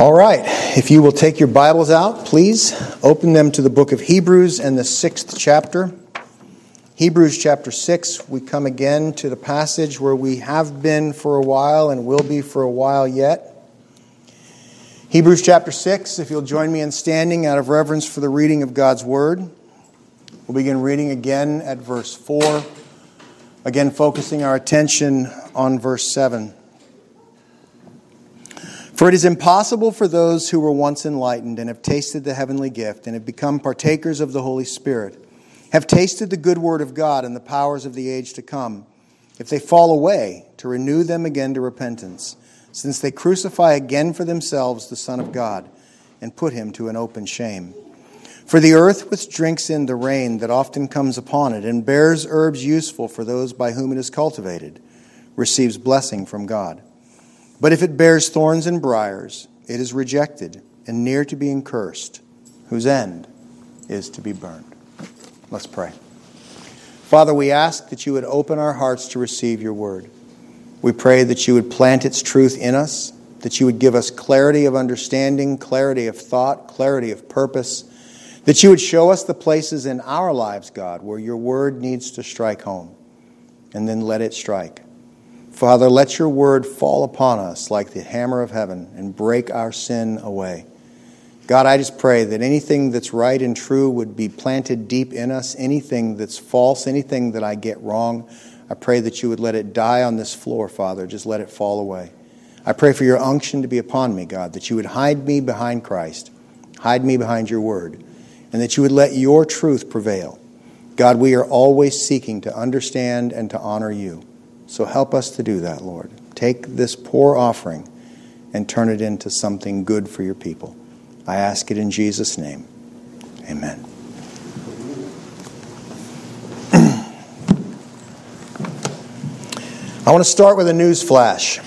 All right, if you will take your Bibles out, please open them to the book of Hebrews and the sixth chapter. Hebrews chapter 6, we come again to the passage where we have been for a while and will be for a while yet. Hebrews chapter 6, if you'll join me in standing out of reverence for the reading of God's Word. We'll begin reading again at verse 4, again focusing our attention on verse 7. For it is impossible for those who were once enlightened and have tasted the heavenly gift and have become partakers of the Holy Spirit, have tasted the good word of God and the powers of the age to come, if they fall away, to renew them again to repentance, since they crucify again for themselves the Son of God and put him to an open shame. For the earth which drinks in the rain that often comes upon it and bears herbs useful for those by whom it is cultivated receives blessing from God. But if it bears thorns and briers, it is rejected and near to being cursed, whose end is to be burned. Let's pray. Father, we ask that you would open our hearts to receive your word. We pray that you would plant its truth in us, that you would give us clarity of understanding, clarity of thought, clarity of purpose, that you would show us the places in our lives, God, where your word needs to strike home, and then let it strike. Father, let your word fall upon us like the hammer of heaven and break our sin away. God, I just pray that anything that's right and true would be planted deep in us, anything that's false, anything that I get wrong. I pray that you would let it die on this floor, Father. Just let it fall away. I pray for your unction to be upon me, God, that you would hide me behind Christ, hide me behind your word, and that you would let your truth prevail. God, we are always seeking to understand and to honor you. So help us to do that, Lord. Take this poor offering and turn it into something good for your people. I ask it in Jesus' name. Amen. I want to start with a news flash.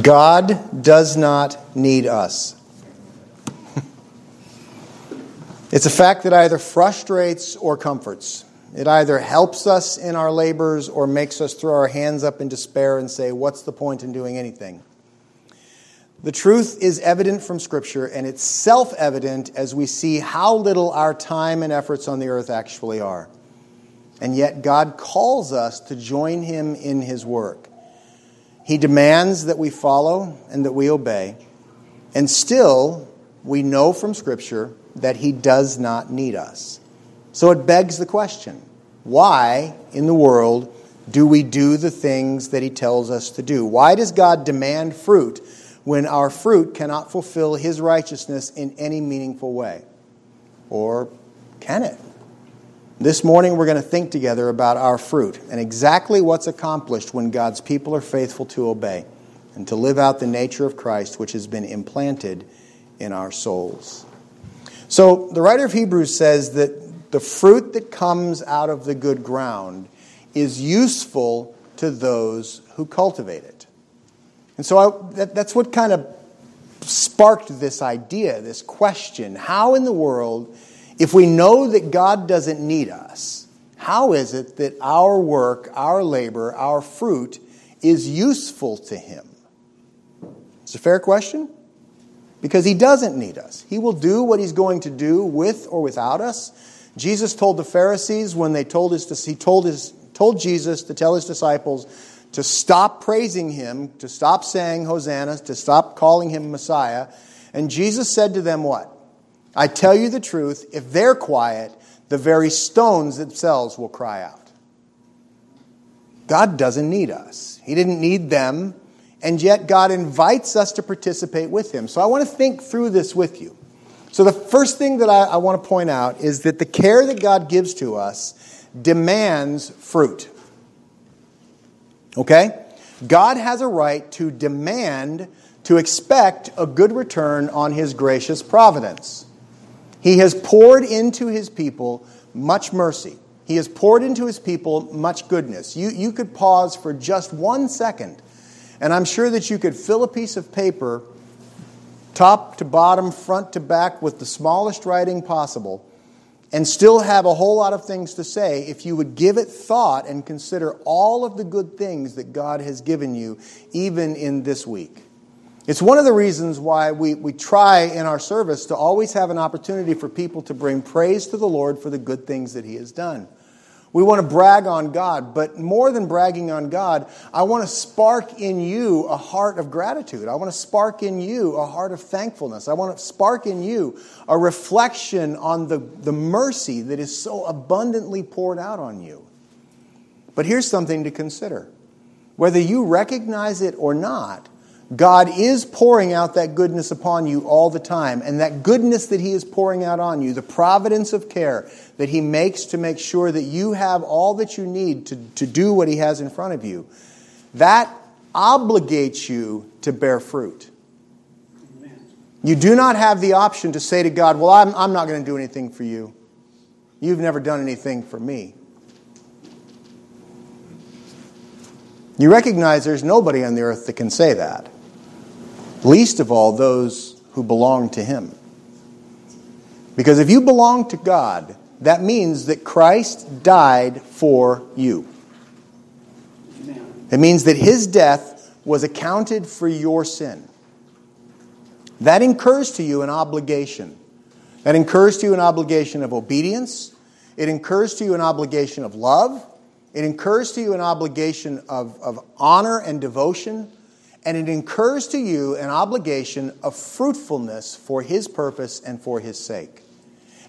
God does not need us. it's a fact that either frustrates or comforts. It either helps us in our labors or makes us throw our hands up in despair and say, What's the point in doing anything? The truth is evident from Scripture, and it's self evident as we see how little our time and efforts on the earth actually are. And yet, God calls us to join Him in His work. He demands that we follow and that we obey. And still, we know from Scripture that He does not need us. So it begs the question why in the world do we do the things that He tells us to do? Why does God demand fruit when our fruit cannot fulfill His righteousness in any meaningful way? Or can it? This morning, we're going to think together about our fruit and exactly what's accomplished when God's people are faithful to obey and to live out the nature of Christ, which has been implanted in our souls. So, the writer of Hebrews says that the fruit that comes out of the good ground is useful to those who cultivate it. And so I, that, that's what kind of sparked this idea, this question. How in the world, if we know that God doesn't need us, how is it that our work, our labor, our fruit is useful to Him? It's a fair question because He doesn't need us. He will do what He's going to do with or without us. Jesus told the Pharisees when they told his, he told, his, told Jesus to tell his disciples to stop praising him, to stop saying Hosanna, to stop calling him Messiah. And Jesus said to them, What? I tell you the truth, if they're quiet, the very stones themselves will cry out. God doesn't need us, He didn't need them, and yet God invites us to participate with Him. So I want to think through this with you. So, the first thing that I, I want to point out is that the care that God gives to us demands fruit. Okay? God has a right to demand, to expect a good return on his gracious providence. He has poured into his people much mercy. He has poured into his people much goodness. You, you could pause for just one second, and I'm sure that you could fill a piece of paper top to bottom, front to back, with the smallest writing possible, and still have a whole lot of things to say if you would give it thought and consider all of the good things that God has given you, even in this week. It's one of the reasons why we, we try in our service to always have an opportunity for people to bring praise to the Lord for the good things that He has done. We want to brag on God, but more than bragging on God, I want to spark in you a heart of gratitude. I want to spark in you a heart of thankfulness. I want to spark in you a reflection on the, the mercy that is so abundantly poured out on you. But here's something to consider whether you recognize it or not, God is pouring out that goodness upon you all the time. And that goodness that He is pouring out on you, the providence of care that He makes to make sure that you have all that you need to, to do what He has in front of you, that obligates you to bear fruit. You do not have the option to say to God, Well, I'm, I'm not going to do anything for you. You've never done anything for me. You recognize there's nobody on the earth that can say that least of all those who belong to Him. Because if you belong to God, that means that Christ died for you. Amen. It means that His death was accounted for your sin. That incurs to you an obligation. That incurs to you an obligation of obedience. It incurs to you an obligation of love. It incurs to you an obligation of, of honor and devotion and it incurs to you an obligation of fruitfulness for His purpose and for His sake.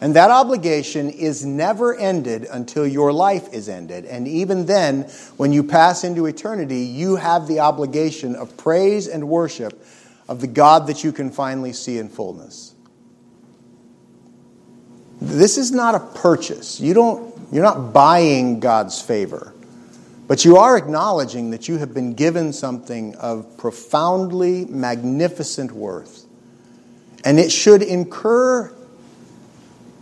And that obligation is never ended until your life is ended. And even then, when you pass into eternity, you have the obligation of praise and worship of the God that you can finally see in fullness. This is not a purchase. You don't, you're not buying God's favor. But you are acknowledging that you have been given something of profoundly magnificent worth. And it should incur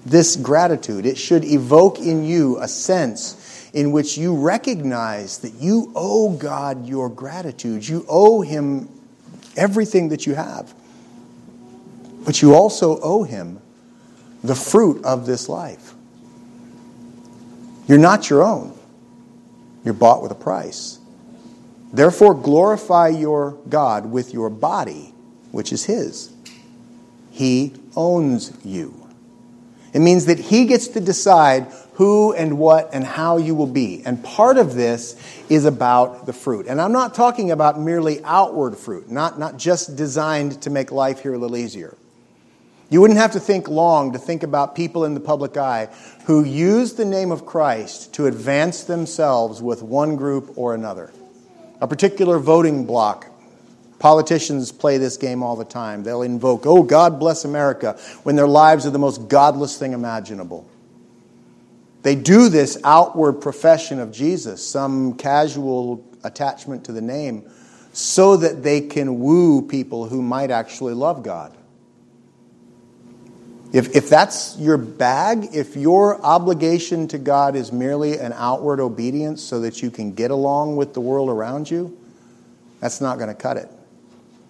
this gratitude. It should evoke in you a sense in which you recognize that you owe God your gratitude. You owe Him everything that you have. But you also owe Him the fruit of this life. You're not your own. You're bought with a price. Therefore, glorify your God with your body, which is His. He owns you. It means that He gets to decide who and what and how you will be. And part of this is about the fruit. And I'm not talking about merely outward fruit, not, not just designed to make life here a little easier. You wouldn't have to think long to think about people in the public eye who use the name of Christ to advance themselves with one group or another. A particular voting bloc. Politicians play this game all the time. They'll invoke, oh, God bless America, when their lives are the most godless thing imaginable. They do this outward profession of Jesus, some casual attachment to the name, so that they can woo people who might actually love God. If, if that's your bag, if your obligation to God is merely an outward obedience so that you can get along with the world around you, that's not going to cut it.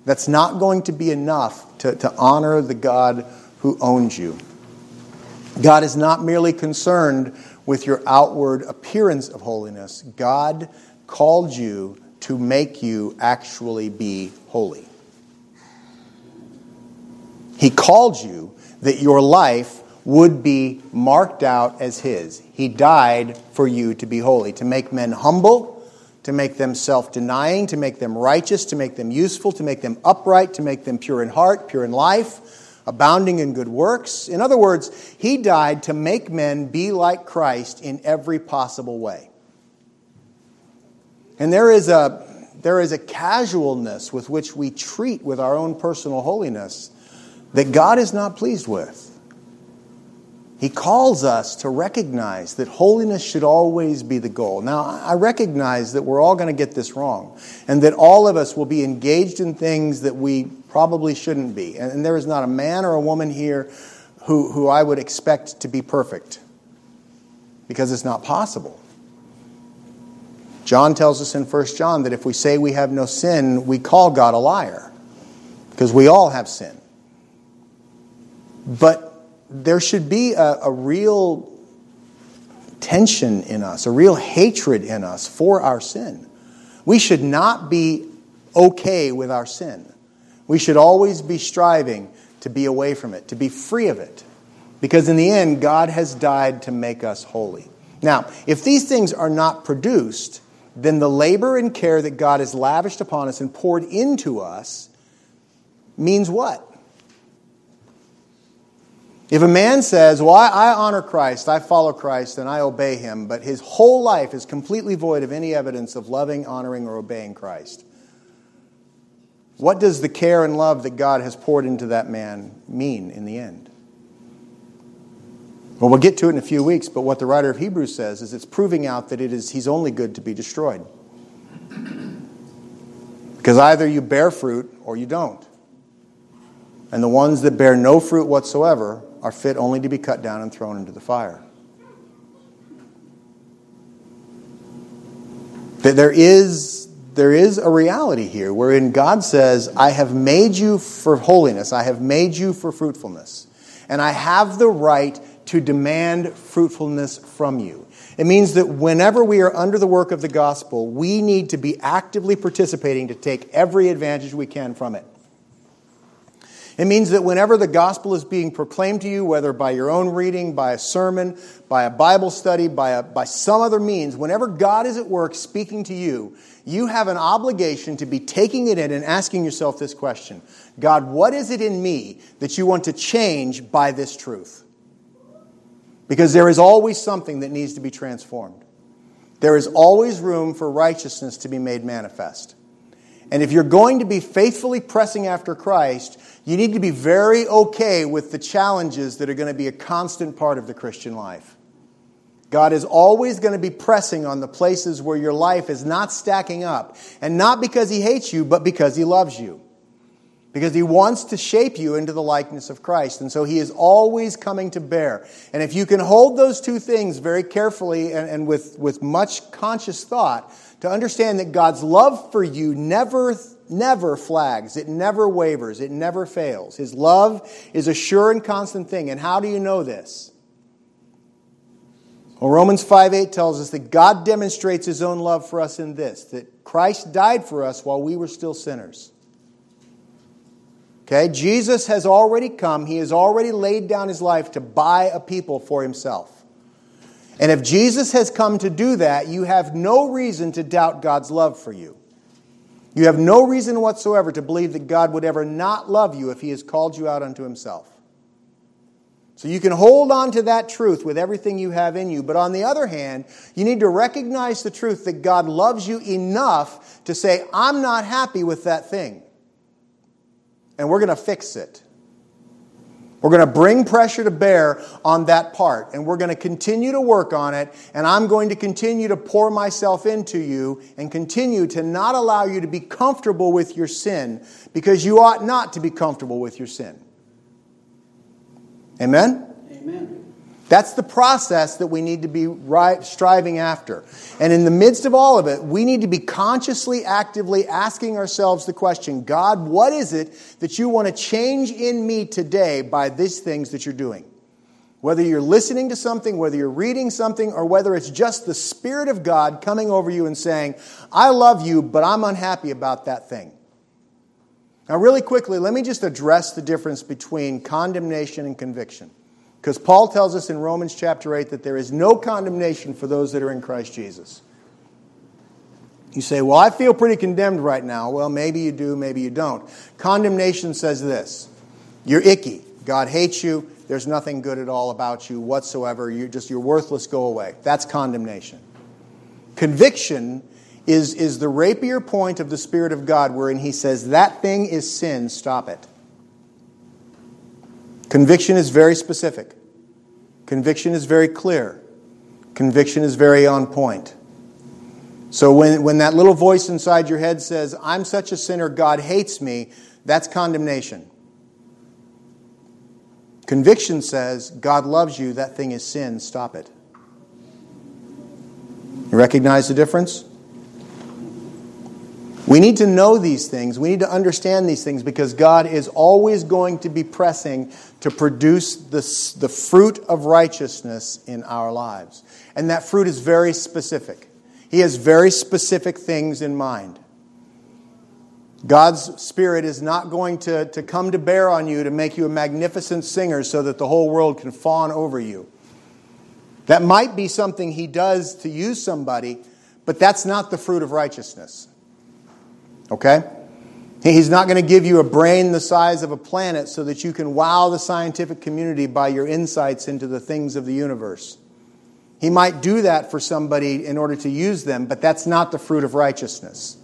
That's not going to be enough to, to honor the God who owns you. God is not merely concerned with your outward appearance of holiness, God called you to make you actually be holy. He called you that your life would be marked out as His. He died for you to be holy, to make men humble, to make them self denying, to make them righteous, to make them useful, to make them upright, to make them pure in heart, pure in life, abounding in good works. In other words, He died to make men be like Christ in every possible way. And there is a, there is a casualness with which we treat with our own personal holiness that God is not pleased with. He calls us to recognize that holiness should always be the goal. Now, I recognize that we're all going to get this wrong, and that all of us will be engaged in things that we probably shouldn't be. And there is not a man or a woman here who, who I would expect to be perfect, because it's not possible. John tells us in 1 John that if we say we have no sin, we call God a liar, because we all have sin. But there should be a, a real tension in us, a real hatred in us for our sin. We should not be okay with our sin. We should always be striving to be away from it, to be free of it. Because in the end, God has died to make us holy. Now, if these things are not produced, then the labor and care that God has lavished upon us and poured into us means what? If a man says, Well, I, honor Christ, I follow Christ, and I obey him, but his whole life is completely void of any evidence of loving, honoring, or obeying Christ, what does the care and love that God has poured into that man mean in the end? Well, we'll get to it in a few weeks, but what the writer of Hebrews says is it's proving out that it is he's only good to be destroyed. Because either you bear fruit or you don't. And the ones that bear no fruit whatsoever are fit only to be cut down and thrown into the fire. There is, there is a reality here wherein God says, I have made you for holiness, I have made you for fruitfulness, and I have the right to demand fruitfulness from you. It means that whenever we are under the work of the gospel, we need to be actively participating to take every advantage we can from it. It means that whenever the gospel is being proclaimed to you, whether by your own reading, by a sermon, by a Bible study, by, a, by some other means, whenever God is at work speaking to you, you have an obligation to be taking it in and asking yourself this question God, what is it in me that you want to change by this truth? Because there is always something that needs to be transformed. There is always room for righteousness to be made manifest. And if you're going to be faithfully pressing after Christ, you need to be very okay with the challenges that are going to be a constant part of the Christian life. God is always going to be pressing on the places where your life is not stacking up. And not because He hates you, but because He loves you. Because He wants to shape you into the likeness of Christ. And so He is always coming to bear. And if you can hold those two things very carefully and, and with, with much conscious thought, to understand that God's love for you never, never flags, it never wavers, it never fails. His love is a sure and constant thing. And how do you know this? Well, Romans 5 8 tells us that God demonstrates his own love for us in this that Christ died for us while we were still sinners. Okay, Jesus has already come, he has already laid down his life to buy a people for himself. And if Jesus has come to do that, you have no reason to doubt God's love for you. You have no reason whatsoever to believe that God would ever not love you if He has called you out unto Himself. So you can hold on to that truth with everything you have in you. But on the other hand, you need to recognize the truth that God loves you enough to say, I'm not happy with that thing. And we're going to fix it. We're going to bring pressure to bear on that part, and we're going to continue to work on it, and I'm going to continue to pour myself into you and continue to not allow you to be comfortable with your sin because you ought not to be comfortable with your sin. Amen? Amen. That's the process that we need to be striving after. And in the midst of all of it, we need to be consciously, actively asking ourselves the question God, what is it that you want to change in me today by these things that you're doing? Whether you're listening to something, whether you're reading something, or whether it's just the Spirit of God coming over you and saying, I love you, but I'm unhappy about that thing. Now, really quickly, let me just address the difference between condemnation and conviction. Because Paul tells us in Romans chapter 8 that there is no condemnation for those that are in Christ Jesus. You say, Well, I feel pretty condemned right now. Well, maybe you do, maybe you don't. Condemnation says this You're icky. God hates you. There's nothing good at all about you whatsoever. You're just, you're worthless. Go away. That's condemnation. Conviction is, is the rapier point of the Spirit of God, wherein He says, That thing is sin. Stop it. Conviction is very specific. Conviction is very clear. Conviction is very on point. So when, when that little voice inside your head says, I'm such a sinner, God hates me, that's condemnation. Conviction says, God loves you, that thing is sin, stop it. You recognize the difference? We need to know these things. We need to understand these things because God is always going to be pressing to produce the, the fruit of righteousness in our lives. And that fruit is very specific. He has very specific things in mind. God's Spirit is not going to, to come to bear on you to make you a magnificent singer so that the whole world can fawn over you. That might be something He does to use somebody, but that's not the fruit of righteousness. Okay? He's not going to give you a brain the size of a planet so that you can wow the scientific community by your insights into the things of the universe. He might do that for somebody in order to use them, but that's not the fruit of righteousness.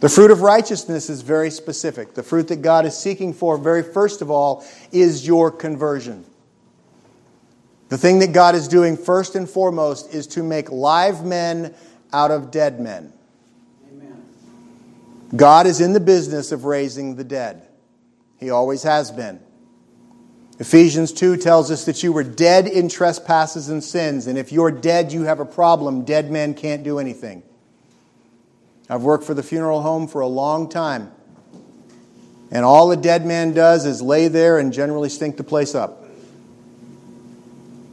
The fruit of righteousness is very specific. The fruit that God is seeking for, very first of all, is your conversion. The thing that God is doing first and foremost is to make live men out of dead men. God is in the business of raising the dead. He always has been. Ephesians 2 tells us that you were dead in trespasses and sins, and if you're dead, you have a problem. Dead men can't do anything. I've worked for the funeral home for a long time. And all a dead man does is lay there and generally stink the place up.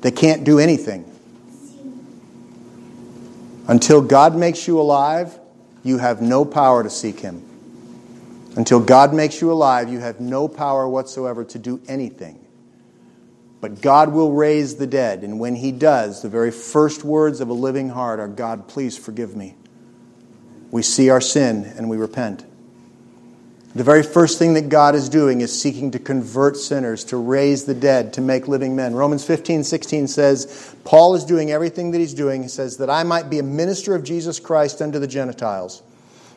They can't do anything. Until God makes you alive, you have no power to seek Him. Until God makes you alive, you have no power whatsoever to do anything. But God will raise the dead, and when He does, the very first words of a living heart are God, please forgive me. We see our sin and we repent. The very first thing that God is doing is seeking to convert sinners, to raise the dead, to make living men. Romans 15, 16 says, Paul is doing everything that he's doing. He says, that I might be a minister of Jesus Christ unto the Gentiles,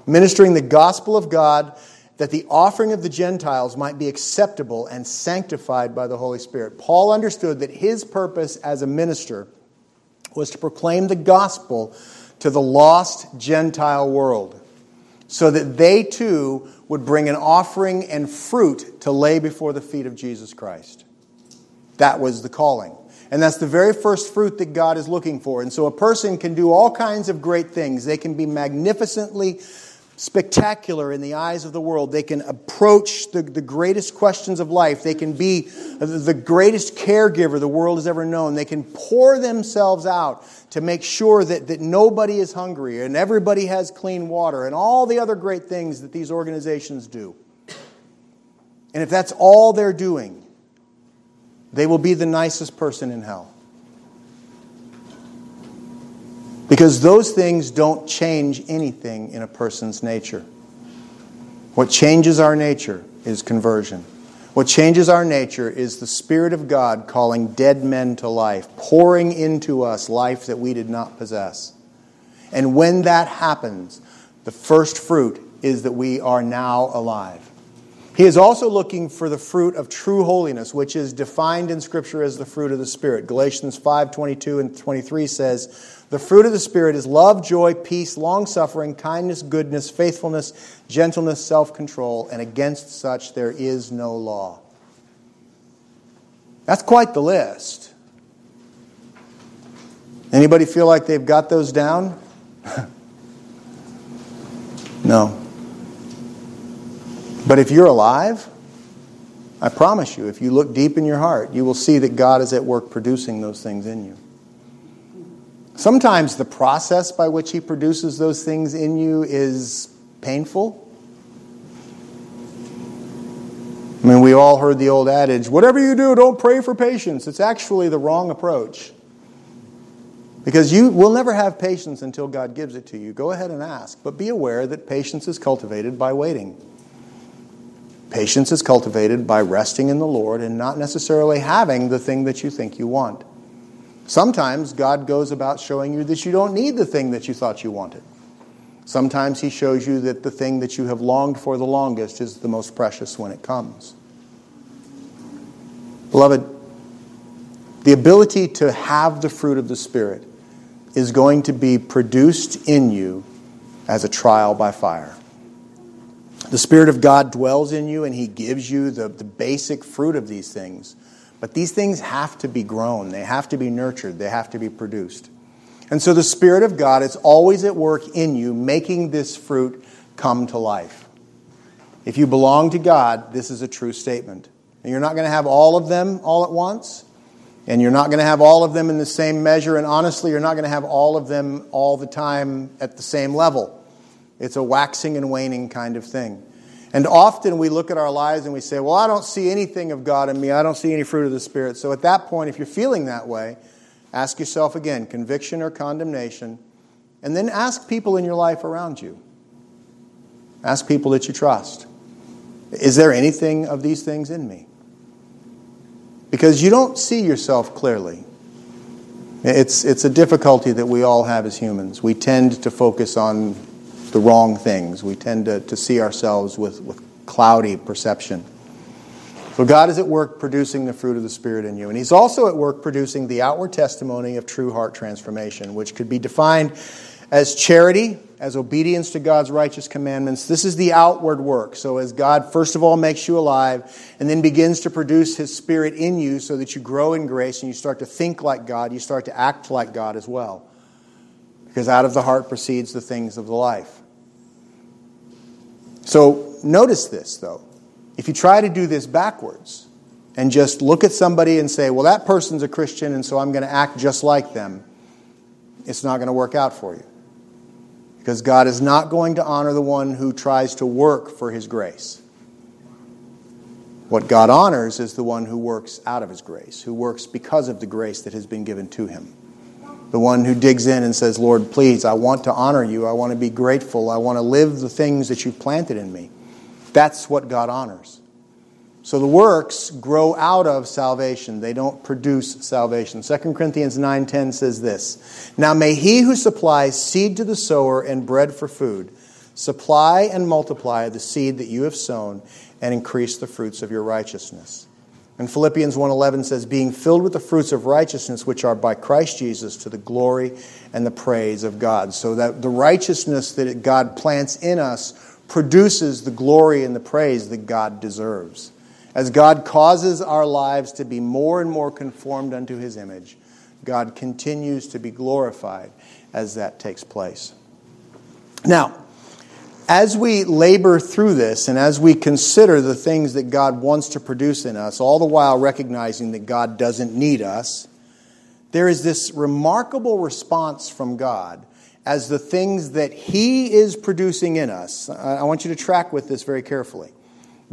ministering the gospel of God, that the offering of the Gentiles might be acceptable and sanctified by the Holy Spirit. Paul understood that his purpose as a minister was to proclaim the gospel to the lost Gentile world so that they too would bring an offering and fruit to lay before the feet of Jesus Christ. That was the calling. And that's the very first fruit that God is looking for. And so a person can do all kinds of great things. They can be magnificently spectacular in the eyes of the world. They can approach the, the greatest questions of life. They can be the greatest caregiver the world has ever known. They can pour themselves out to make sure that, that nobody is hungry and everybody has clean water and all the other great things that these organizations do. And if that's all they're doing, they will be the nicest person in hell. Because those things don't change anything in a person's nature. What changes our nature is conversion. What changes our nature is the Spirit of God calling dead men to life, pouring into us life that we did not possess. And when that happens, the first fruit is that we are now alive. He is also looking for the fruit of true holiness, which is defined in Scripture as the fruit of the Spirit. Galatians 5 22 and 23 says, The fruit of the Spirit is love, joy, peace, long suffering, kindness, goodness, faithfulness, gentleness, self control, and against such there is no law. That's quite the list. Anybody feel like they've got those down? no. But if you're alive, I promise you, if you look deep in your heart, you will see that God is at work producing those things in you. Sometimes the process by which He produces those things in you is painful. I mean, we all heard the old adage whatever you do, don't pray for patience. It's actually the wrong approach. Because you will never have patience until God gives it to you. Go ahead and ask, but be aware that patience is cultivated by waiting. Patience is cultivated by resting in the Lord and not necessarily having the thing that you think you want. Sometimes God goes about showing you that you don't need the thing that you thought you wanted. Sometimes He shows you that the thing that you have longed for the longest is the most precious when it comes. Beloved, the ability to have the fruit of the Spirit is going to be produced in you as a trial by fire. The Spirit of God dwells in you and He gives you the, the basic fruit of these things. But these things have to be grown, they have to be nurtured, they have to be produced. And so the Spirit of God is always at work in you, making this fruit come to life. If you belong to God, this is a true statement. And you're not going to have all of them all at once, and you're not going to have all of them in the same measure, and honestly, you're not going to have all of them all the time at the same level. It's a waxing and waning kind of thing. And often we look at our lives and we say, Well, I don't see anything of God in me. I don't see any fruit of the Spirit. So at that point, if you're feeling that way, ask yourself again conviction or condemnation. And then ask people in your life around you. Ask people that you trust. Is there anything of these things in me? Because you don't see yourself clearly. It's, it's a difficulty that we all have as humans. We tend to focus on the wrong things. We tend to, to see ourselves with, with cloudy perception. So God is at work producing the fruit of the Spirit in you. And He's also at work producing the outward testimony of true heart transformation, which could be defined as charity, as obedience to God's righteous commandments. This is the outward work. So, as God first of all makes you alive and then begins to produce His Spirit in you so that you grow in grace and you start to think like God, you start to act like God as well. Because out of the heart proceeds the things of the life. So, notice this, though. If you try to do this backwards and just look at somebody and say, well, that person's a Christian, and so I'm going to act just like them, it's not going to work out for you. Because God is not going to honor the one who tries to work for his grace. What God honors is the one who works out of his grace, who works because of the grace that has been given to him. The one who digs in and says, Lord, please, I want to honor you. I want to be grateful. I want to live the things that you've planted in me. That's what God honors. So the works grow out of salvation. They don't produce salvation. 2 Corinthians 9:10 says this, "Now may he who supplies seed to the sower and bread for food supply and multiply the seed that you have sown and increase the fruits of your righteousness." And Philippians 1:11 says, "Being filled with the fruits of righteousness which are by Christ Jesus to the glory and the praise of God." So that the righteousness that God plants in us produces the glory and the praise that God deserves. As God causes our lives to be more and more conformed unto his image, God continues to be glorified as that takes place. Now, as we labor through this and as we consider the things that God wants to produce in us, all the while recognizing that God doesn't need us, there is this remarkable response from God as the things that He is producing in us. I want you to track with this very carefully.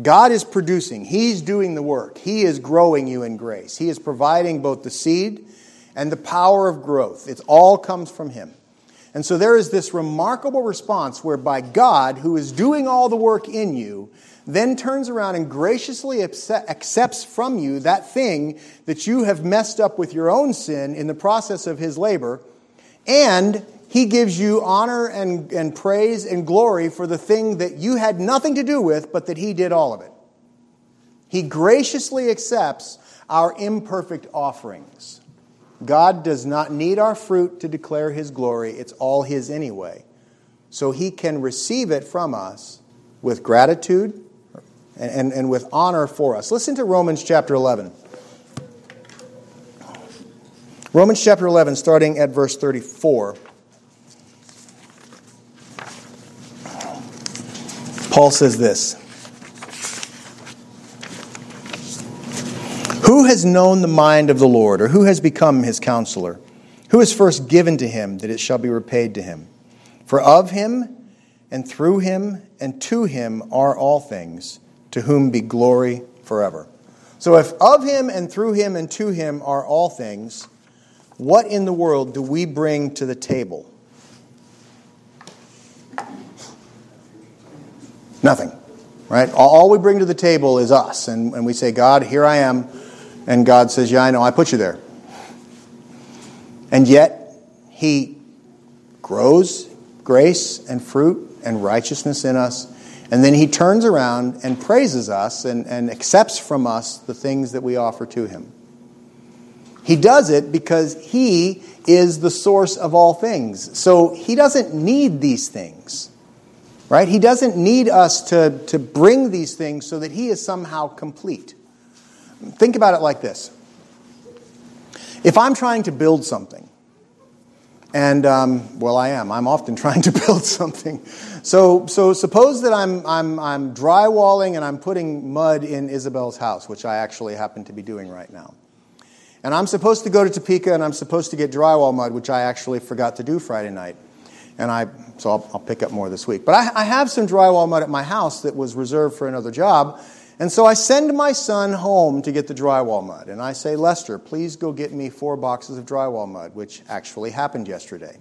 God is producing, He's doing the work, He is growing you in grace. He is providing both the seed and the power of growth. It all comes from Him. And so there is this remarkable response whereby God, who is doing all the work in you, then turns around and graciously accepts from you that thing that you have messed up with your own sin in the process of His labor, and he gives you honor and, and praise and glory for the thing that you had nothing to do with, but that He did all of it. He graciously accepts our imperfect offerings. God does not need our fruit to declare His glory, it's all His anyway. So He can receive it from us with gratitude and, and, and with honor for us. Listen to Romans chapter 11. Romans chapter 11, starting at verse 34. Paul says this Who has known the mind of the Lord, or who has become his counselor? Who is first given to him that it shall be repaid to him? For of him, and through him, and to him are all things, to whom be glory forever. So, if of him, and through him, and to him are all things, what in the world do we bring to the table? Nothing. Right? All we bring to the table is us. And, and we say, God, here I am. And God says, Yeah, I know, I put you there. And yet, He grows grace and fruit and righteousness in us. And then He turns around and praises us and, and accepts from us the things that we offer to Him. He does it because He is the source of all things. So He doesn't need these things. Right? He doesn't need us to, to bring these things so that he is somehow complete. Think about it like this if I'm trying to build something, and um, well, I am. I'm often trying to build something. So, so suppose that I'm, I'm, I'm drywalling and I'm putting mud in Isabel's house, which I actually happen to be doing right now. And I'm supposed to go to Topeka and I'm supposed to get drywall mud, which I actually forgot to do Friday night. And I, so I'll, I'll pick up more this week. But I, I have some drywall mud at my house that was reserved for another job. And so I send my son home to get the drywall mud. And I say, Lester, please go get me four boxes of drywall mud, which actually happened yesterday.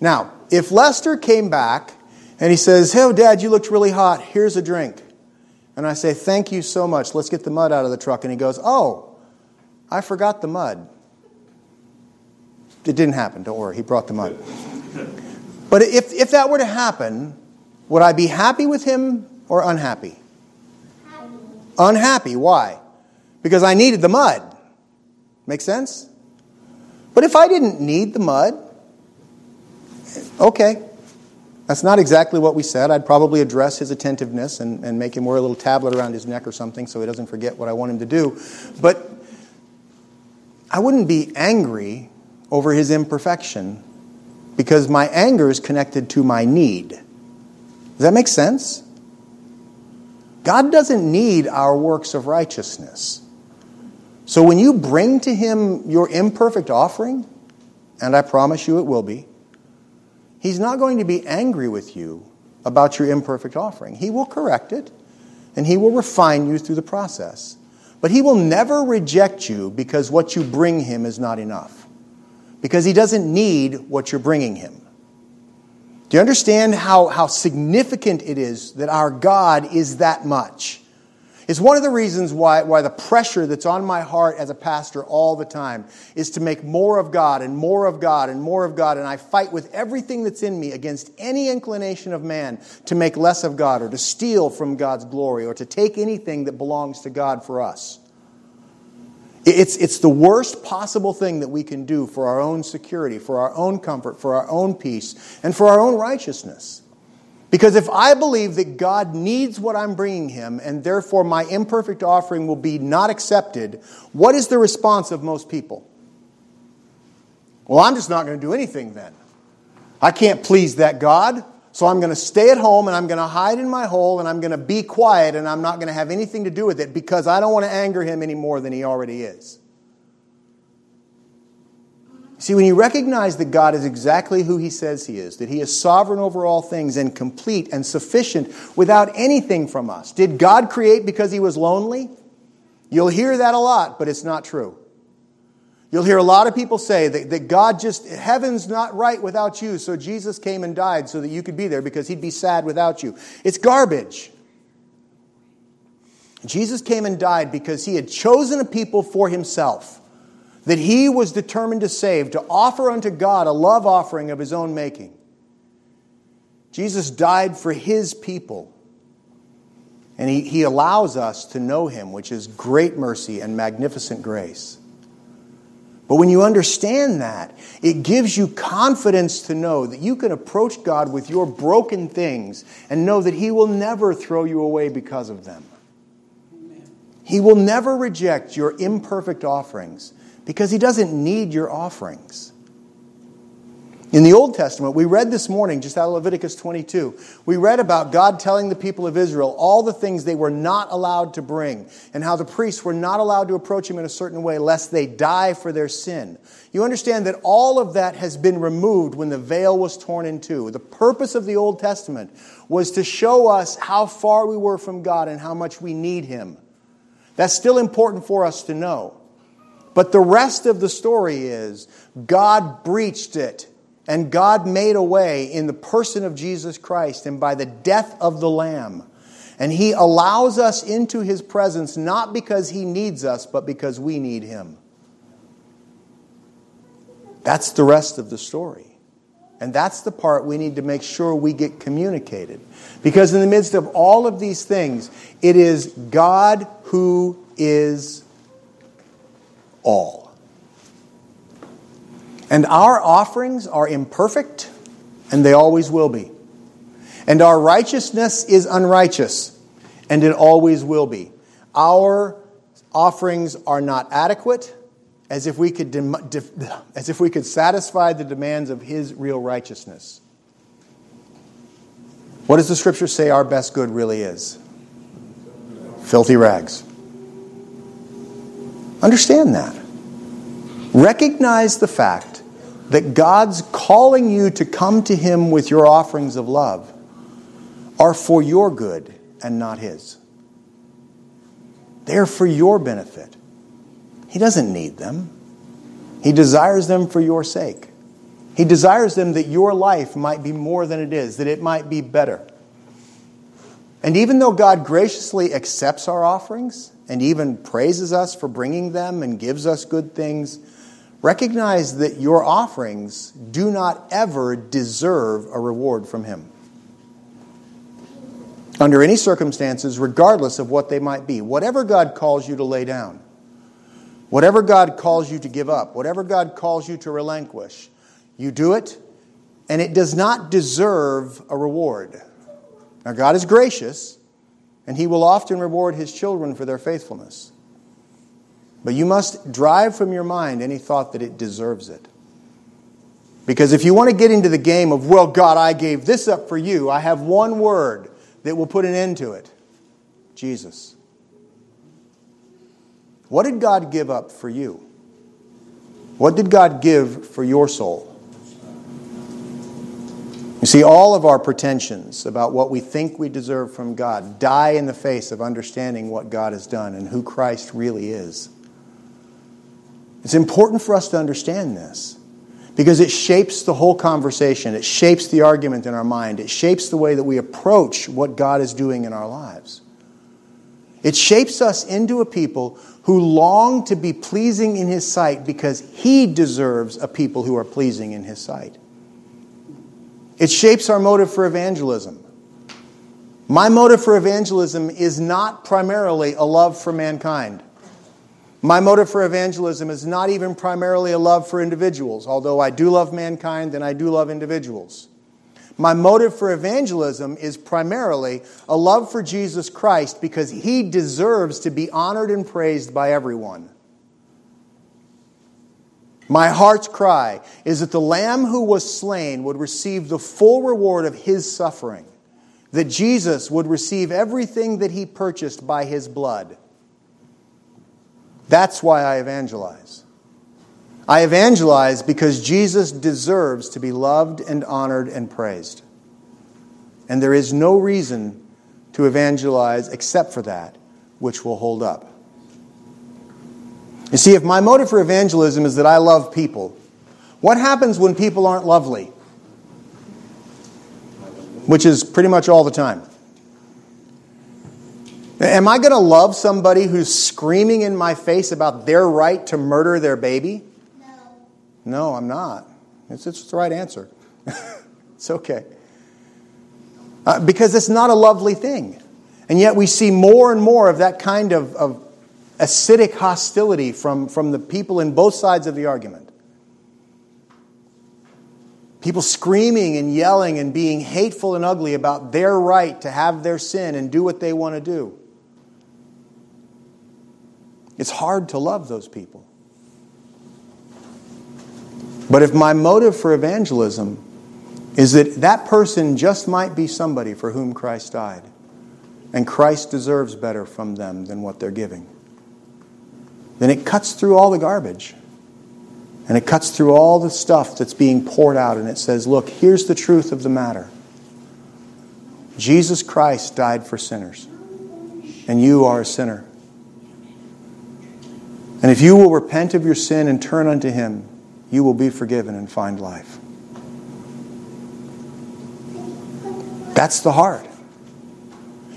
Now, if Lester came back and he says, Hey, Dad, you looked really hot. Here's a drink. And I say, Thank you so much. Let's get the mud out of the truck. And he goes, Oh, I forgot the mud. It didn't happen. Don't worry. He brought the mud. But if, if that were to happen, would I be happy with him or unhappy? Unhappy. Why? Because I needed the mud. Make sense? But if I didn't need the mud, okay. That's not exactly what we said. I'd probably address his attentiveness and, and make him wear a little tablet around his neck or something so he doesn't forget what I want him to do. But I wouldn't be angry over his imperfection because my anger is connected to my need. Does that make sense? God doesn't need our works of righteousness. So when you bring to Him your imperfect offering, and I promise you it will be, He's not going to be angry with you about your imperfect offering. He will correct it, and He will refine you through the process. But He will never reject you because what you bring Him is not enough, because He doesn't need what you're bringing Him. Do you understand how, how significant it is that our God is that much? It's one of the reasons why, why the pressure that's on my heart as a pastor all the time is to make more of God and more of God and more of God. And I fight with everything that's in me against any inclination of man to make less of God or to steal from God's glory or to take anything that belongs to God for us. It's, it's the worst possible thing that we can do for our own security, for our own comfort, for our own peace, and for our own righteousness. Because if I believe that God needs what I'm bringing him, and therefore my imperfect offering will be not accepted, what is the response of most people? Well, I'm just not going to do anything then. I can't please that God. So I'm going to stay at home and I'm going to hide in my hole and I'm going to be quiet and I'm not going to have anything to do with it because I don't want to anger him any more than he already is. See, when you recognize that God is exactly who he says he is, that he is sovereign over all things and complete and sufficient without anything from us. Did God create because he was lonely? You'll hear that a lot, but it's not true. You'll hear a lot of people say that, that God just, heaven's not right without you, so Jesus came and died so that you could be there because he'd be sad without you. It's garbage. Jesus came and died because he had chosen a people for himself that he was determined to save, to offer unto God a love offering of his own making. Jesus died for his people. And he, he allows us to know him, which is great mercy and magnificent grace. But when you understand that, it gives you confidence to know that you can approach God with your broken things and know that He will never throw you away because of them. Amen. He will never reject your imperfect offerings because He doesn't need your offerings. In the Old Testament, we read this morning, just out of Leviticus 22, we read about God telling the people of Israel all the things they were not allowed to bring, and how the priests were not allowed to approach him in a certain way lest they die for their sin. You understand that all of that has been removed when the veil was torn in two. The purpose of the Old Testament was to show us how far we were from God and how much we need him. That's still important for us to know. But the rest of the story is God breached it and God made a way in the person of Jesus Christ and by the death of the Lamb. And He allows us into His presence not because He needs us, but because we need Him. That's the rest of the story. And that's the part we need to make sure we get communicated. Because in the midst of all of these things, it is God who is all. And our offerings are imperfect, and they always will be. And our righteousness is unrighteous, and it always will be. Our offerings are not adequate, as if we could, dem- as if we could satisfy the demands of His real righteousness. What does the scripture say our best good really is? Filthy rags. Understand that. Recognize the fact that God's calling you to come to Him with your offerings of love are for your good and not His. They're for your benefit. He doesn't need them, He desires them for your sake. He desires them that your life might be more than it is, that it might be better. And even though God graciously accepts our offerings and even praises us for bringing them and gives us good things, recognize that your offerings do not ever deserve a reward from Him. Under any circumstances, regardless of what they might be, whatever God calls you to lay down, whatever God calls you to give up, whatever God calls you to relinquish, you do it, and it does not deserve a reward. Now, God is gracious, and He will often reward His children for their faithfulness. But you must drive from your mind any thought that it deserves it. Because if you want to get into the game of, well, God, I gave this up for you, I have one word that will put an end to it Jesus. What did God give up for you? What did God give for your soul? You see, all of our pretensions about what we think we deserve from God die in the face of understanding what God has done and who Christ really is. It's important for us to understand this because it shapes the whole conversation, it shapes the argument in our mind, it shapes the way that we approach what God is doing in our lives. It shapes us into a people who long to be pleasing in His sight because He deserves a people who are pleasing in His sight. It shapes our motive for evangelism. My motive for evangelism is not primarily a love for mankind. My motive for evangelism is not even primarily a love for individuals, although I do love mankind and I do love individuals. My motive for evangelism is primarily a love for Jesus Christ because he deserves to be honored and praised by everyone. My heart's cry is that the Lamb who was slain would receive the full reward of his suffering, that Jesus would receive everything that he purchased by his blood. That's why I evangelize. I evangelize because Jesus deserves to be loved and honored and praised. And there is no reason to evangelize except for that which will hold up. You see, if my motive for evangelism is that I love people, what happens when people aren't lovely? Which is pretty much all the time. Am I going to love somebody who's screaming in my face about their right to murder their baby? No. No, I'm not. It's, it's the right answer. it's okay. Uh, because it's not a lovely thing. And yet we see more and more of that kind of, of acidic hostility from, from the people in both sides of the argument. People screaming and yelling and being hateful and ugly about their right to have their sin and do what they want to do. It's hard to love those people. But if my motive for evangelism is that that person just might be somebody for whom Christ died, and Christ deserves better from them than what they're giving then it cuts through all the garbage. And it cuts through all the stuff that's being poured out, and it says, Look, here's the truth of the matter Jesus Christ died for sinners, and you are a sinner. And if you will repent of your sin and turn unto Him, you will be forgiven and find life. That's the heart.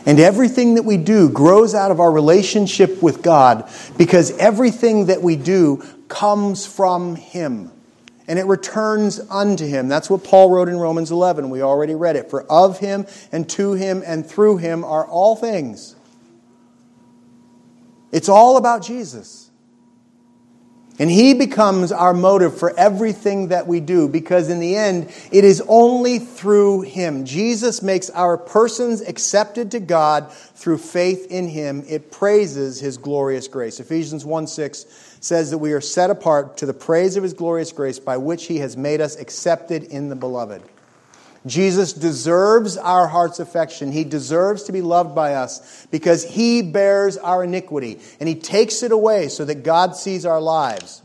And everything that we do grows out of our relationship with God because everything that we do comes from Him and it returns unto Him. That's what Paul wrote in Romans 11. We already read it. For of Him and to Him and through Him are all things. It's all about Jesus. And He becomes our motive for everything that we do because, in the end, it is only through Him. Jesus makes our persons accepted to God through faith in Him. It praises His glorious grace. Ephesians 1 6 says that we are set apart to the praise of His glorious grace by which He has made us accepted in the Beloved. Jesus deserves our heart's affection. He deserves to be loved by us because he bears our iniquity and he takes it away so that God sees our lives.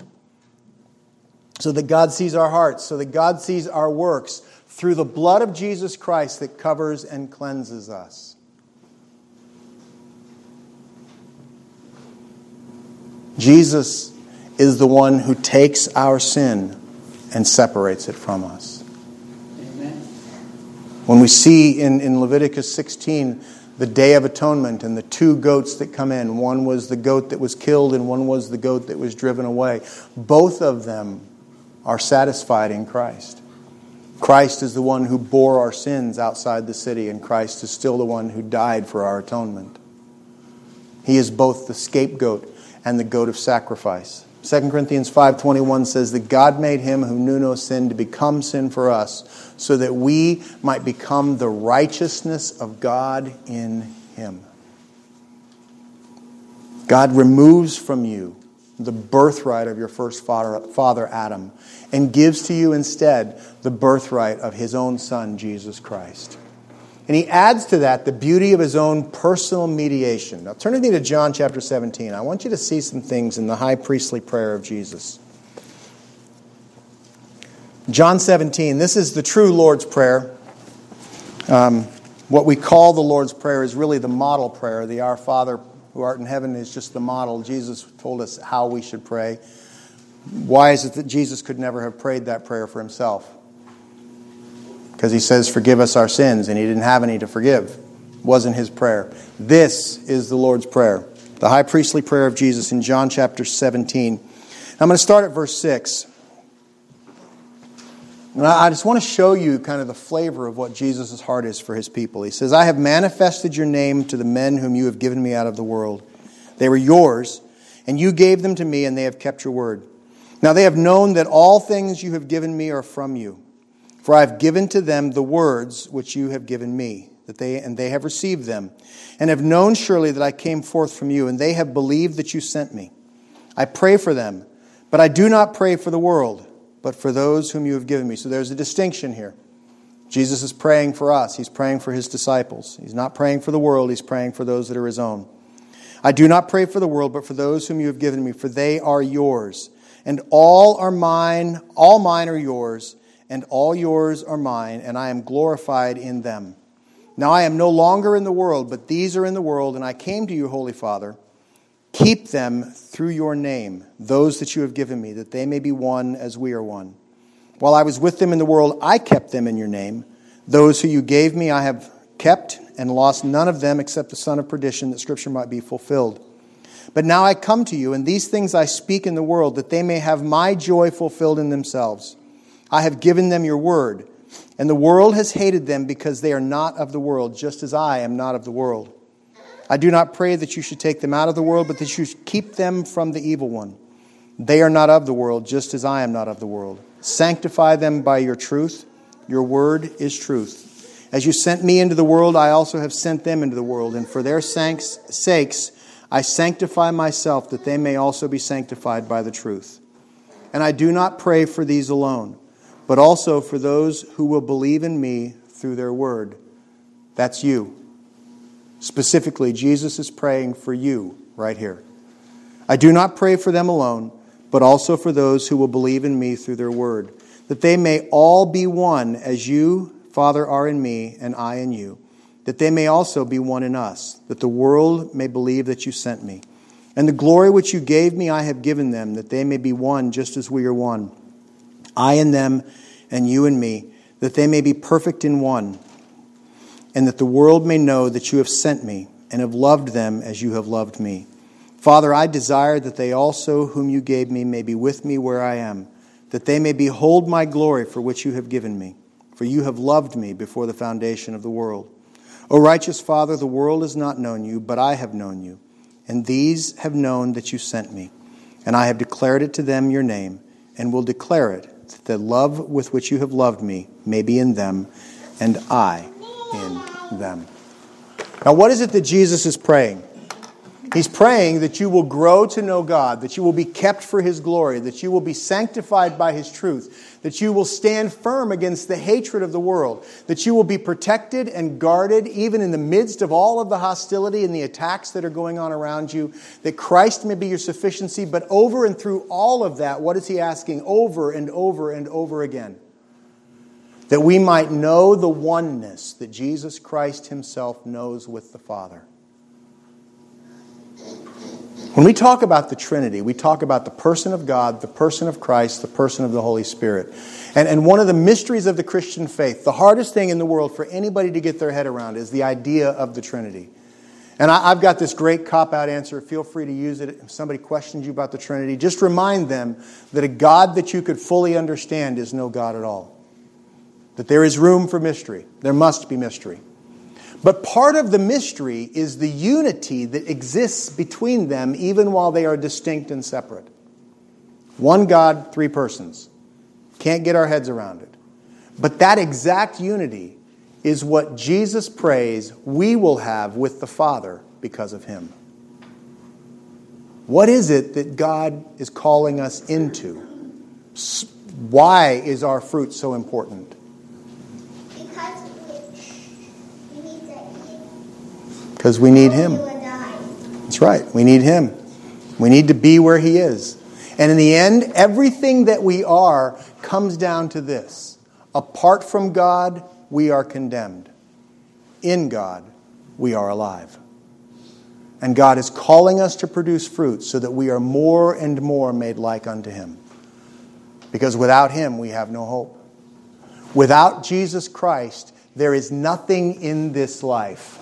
so that God sees our hearts, so that God sees our works through the blood of Jesus Christ that covers and cleanses us. Jesus is the one who takes our sin and separates it from us. When we see in, in Leviticus 16 the Day of Atonement and the two goats that come in, one was the goat that was killed and one was the goat that was driven away, both of them are satisfied in Christ. Christ is the one who bore our sins outside the city, and Christ is still the one who died for our atonement. He is both the scapegoat and the goat of sacrifice. 2 Corinthians 5:21 says that God made him who knew no sin to become sin for us so that we might become the righteousness of God in him. God removes from you the birthright of your first father, father Adam and gives to you instead the birthright of his own son Jesus Christ. And he adds to that the beauty of his own personal mediation. Now, turn with me to John chapter 17. I want you to see some things in the high priestly prayer of Jesus. John 17, this is the true Lord's Prayer. Um, what we call the Lord's Prayer is really the model prayer. The Our Father who art in heaven is just the model. Jesus told us how we should pray. Why is it that Jesus could never have prayed that prayer for himself? Because he says, Forgive us our sins, and he didn't have any to forgive. Wasn't his prayer. This is the Lord's Prayer, the high priestly prayer of Jesus in John chapter 17. I'm going to start at verse 6. And I just want to show you kind of the flavor of what Jesus' heart is for his people. He says, I have manifested your name to the men whom you have given me out of the world. They were yours, and you gave them to me, and they have kept your word. Now they have known that all things you have given me are from you. For I have given to them the words which you have given me, that they and they have received them, and have known surely that I came forth from you, and they have believed that you sent me. I pray for them, but I do not pray for the world, but for those whom you have given me. So there's a distinction here. Jesus is praying for us. He's praying for his disciples. He's not praying for the world, he's praying for those that are his own. I do not pray for the world, but for those whom you have given me, for they are yours. And all are mine, all mine are yours and all yours are mine, and I am glorified in them. Now I am no longer in the world, but these are in the world, and I came to you, Holy Father. Keep them through your name, those that you have given me, that they may be one as we are one. While I was with them in the world, I kept them in your name. Those who you gave me, I have kept, and lost none of them except the son of perdition, that scripture might be fulfilled. But now I come to you, and these things I speak in the world, that they may have my joy fulfilled in themselves. I have given them your word, and the world has hated them because they are not of the world, just as I am not of the world. I do not pray that you should take them out of the world, but that you should keep them from the evil one. They are not of the world, just as I am not of the world. Sanctify them by your truth. Your word is truth. As you sent me into the world, I also have sent them into the world, and for their sakes I sanctify myself, that they may also be sanctified by the truth. And I do not pray for these alone but also for those who will believe in me through their word. That's you. Specifically, Jesus is praying for you right here. I do not pray for them alone, but also for those who will believe in me through their word, that they may all be one as you, Father, are in me and I in you, that they may also be one in us, that the world may believe that you sent me. And the glory which you gave me I have given them, that they may be one just as we are one I and them, and you and me, that they may be perfect in one, and that the world may know that you have sent me and have loved them as you have loved me. Father, I desire that they also, whom you gave me, may be with me where I am, that they may behold my glory for which you have given me. For you have loved me before the foundation of the world. O righteous Father, the world has not known you, but I have known you, and these have known that you sent me. And I have declared it to them your name, and will declare it that the love with which you have loved me may be in them, and I in them. Now, what is it that Jesus is praying? He's praying that you will grow to know God, that you will be kept for His glory, that you will be sanctified by His truth, that you will stand firm against the hatred of the world, that you will be protected and guarded even in the midst of all of the hostility and the attacks that are going on around you, that Christ may be your sufficiency. But over and through all of that, what is He asking over and over and over again? That we might know the oneness that Jesus Christ Himself knows with the Father. When we talk about the Trinity, we talk about the person of God, the person of Christ, the person of the Holy Spirit. And, and one of the mysteries of the Christian faith, the hardest thing in the world for anybody to get their head around, is the idea of the Trinity. And I, have got this great cop out answer. Feel free to use it. If somebody questions you about the Trinity, just remind them that a God that you could fully understand is no God at all. That there is room for mystery. There must be mystery. But part of the mystery is the unity that exists between them even while they are distinct and separate. One God, three persons. Can't get our heads around it. But that exact unity is what Jesus prays we will have with the Father because of him. What is it that God is calling us into? Why is our fruit so important? Because we need Him. That's right. We need Him. We need to be where He is. And in the end, everything that we are comes down to this apart from God, we are condemned. In God, we are alive. And God is calling us to produce fruit so that we are more and more made like unto Him. Because without Him, we have no hope. Without Jesus Christ, there is nothing in this life.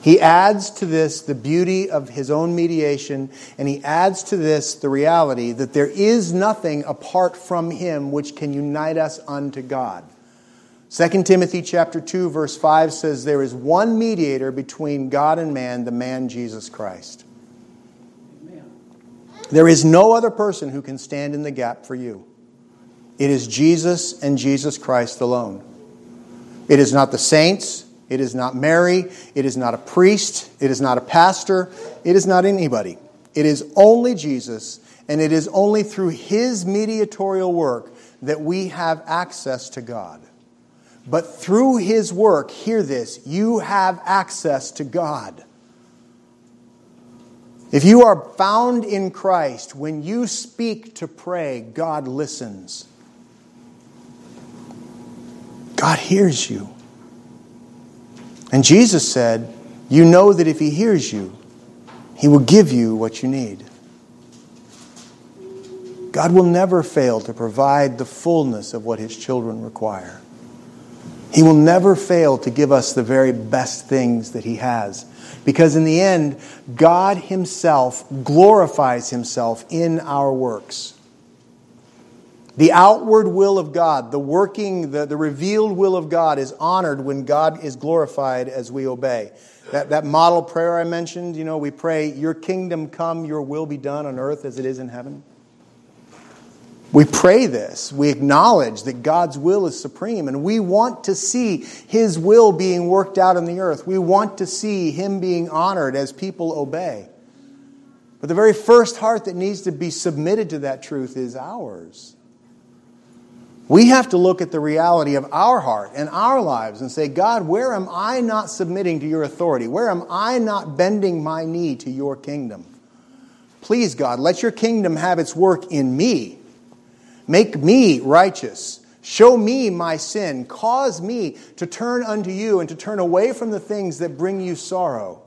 He adds to this the beauty of his own mediation, and he adds to this the reality that there is nothing apart from him which can unite us unto God. 2 Timothy chapter 2 verse 5 says there is one mediator between God and man, the man Jesus Christ. Amen. There is no other person who can stand in the gap for you. It is Jesus and Jesus Christ alone. It is not the saints, it is not Mary. It is not a priest. It is not a pastor. It is not anybody. It is only Jesus, and it is only through his mediatorial work that we have access to God. But through his work, hear this, you have access to God. If you are found in Christ, when you speak to pray, God listens. God hears you. And Jesus said, You know that if He hears you, He will give you what you need. God will never fail to provide the fullness of what His children require. He will never fail to give us the very best things that He has. Because in the end, God Himself glorifies Himself in our works. The outward will of God, the working, the, the revealed will of God is honored when God is glorified as we obey. That, that model prayer I mentioned, you know, we pray, Your kingdom come, your will be done on earth as it is in heaven. We pray this. We acknowledge that God's will is supreme, and we want to see His will being worked out in the earth. We want to see Him being honored as people obey. But the very first heart that needs to be submitted to that truth is ours. We have to look at the reality of our heart and our lives and say, God, where am I not submitting to your authority? Where am I not bending my knee to your kingdom? Please, God, let your kingdom have its work in me. Make me righteous. Show me my sin. Cause me to turn unto you and to turn away from the things that bring you sorrow.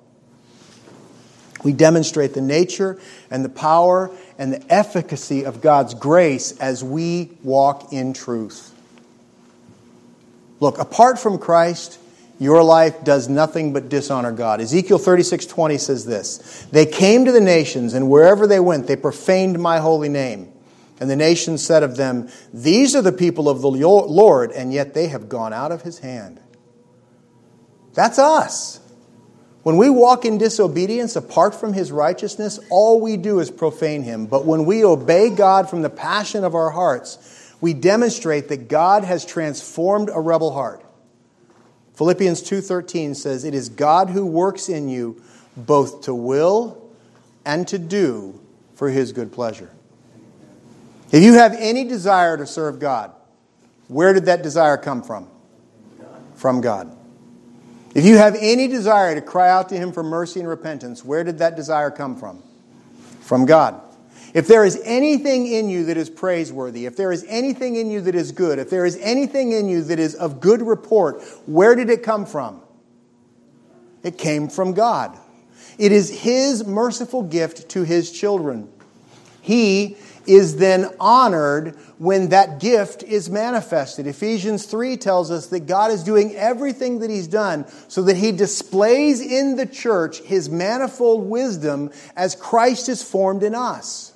We demonstrate the nature and the power and the efficacy of God's grace as we walk in truth. Look, apart from Christ, your life does nothing but dishonor God. Ezekiel 36:20 says this: They came to the nations, and wherever they went, they profaned my holy name. And the nations said of them, These are the people of the Lord, and yet they have gone out of his hand. That's us. When we walk in disobedience apart from his righteousness, all we do is profane him. But when we obey God from the passion of our hearts, we demonstrate that God has transformed a rebel heart. Philippians 2:13 says, "It is God who works in you both to will and to do for his good pleasure. If you have any desire to serve God, where did that desire come from? From God. If you have any desire to cry out to him for mercy and repentance, where did that desire come from? From God. If there is anything in you that is praiseworthy, if there is anything in you that is good, if there is anything in you that is of good report, where did it come from? It came from God. It is His merciful gift to His children. He is then honored when that gift is manifested. Ephesians 3 tells us that God is doing everything that He's done so that He displays in the church His manifold wisdom as Christ is formed in us.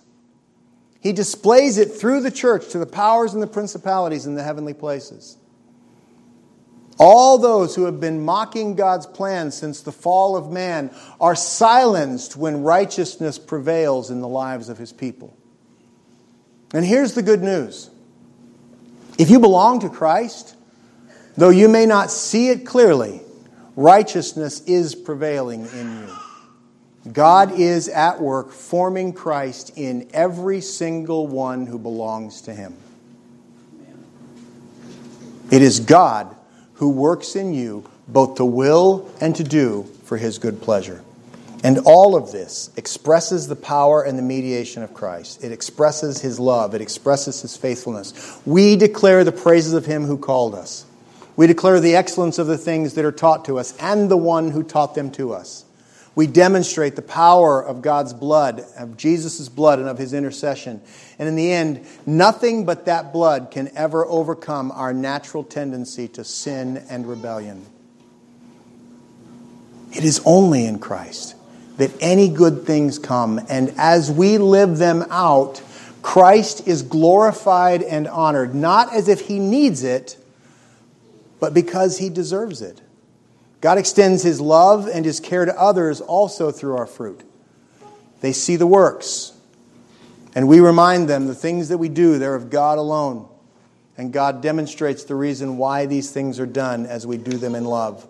He displays it through the church to the powers and the principalities in the heavenly places. All those who have been mocking God's plan since the fall of man are silenced when righteousness prevails in the lives of his people. And here's the good news if you belong to Christ, though you may not see it clearly, righteousness is prevailing in you. God is at work forming Christ in every single one who belongs to him. It is God who works in you both to will and to do for his good pleasure. And all of this expresses the power and the mediation of Christ. It expresses his love, it expresses his faithfulness. We declare the praises of him who called us. We declare the excellence of the things that are taught to us and the one who taught them to us. We demonstrate the power of God's blood, of Jesus' blood, and of his intercession. And in the end, nothing but that blood can ever overcome our natural tendency to sin and rebellion. It is only in Christ that any good things come. And as we live them out, Christ is glorified and honored, not as if he needs it, but because he deserves it. God extends his love and his care to others also through our fruit. They see the works, and we remind them the things that we do, they're of God alone. And God demonstrates the reason why these things are done as we do them in love.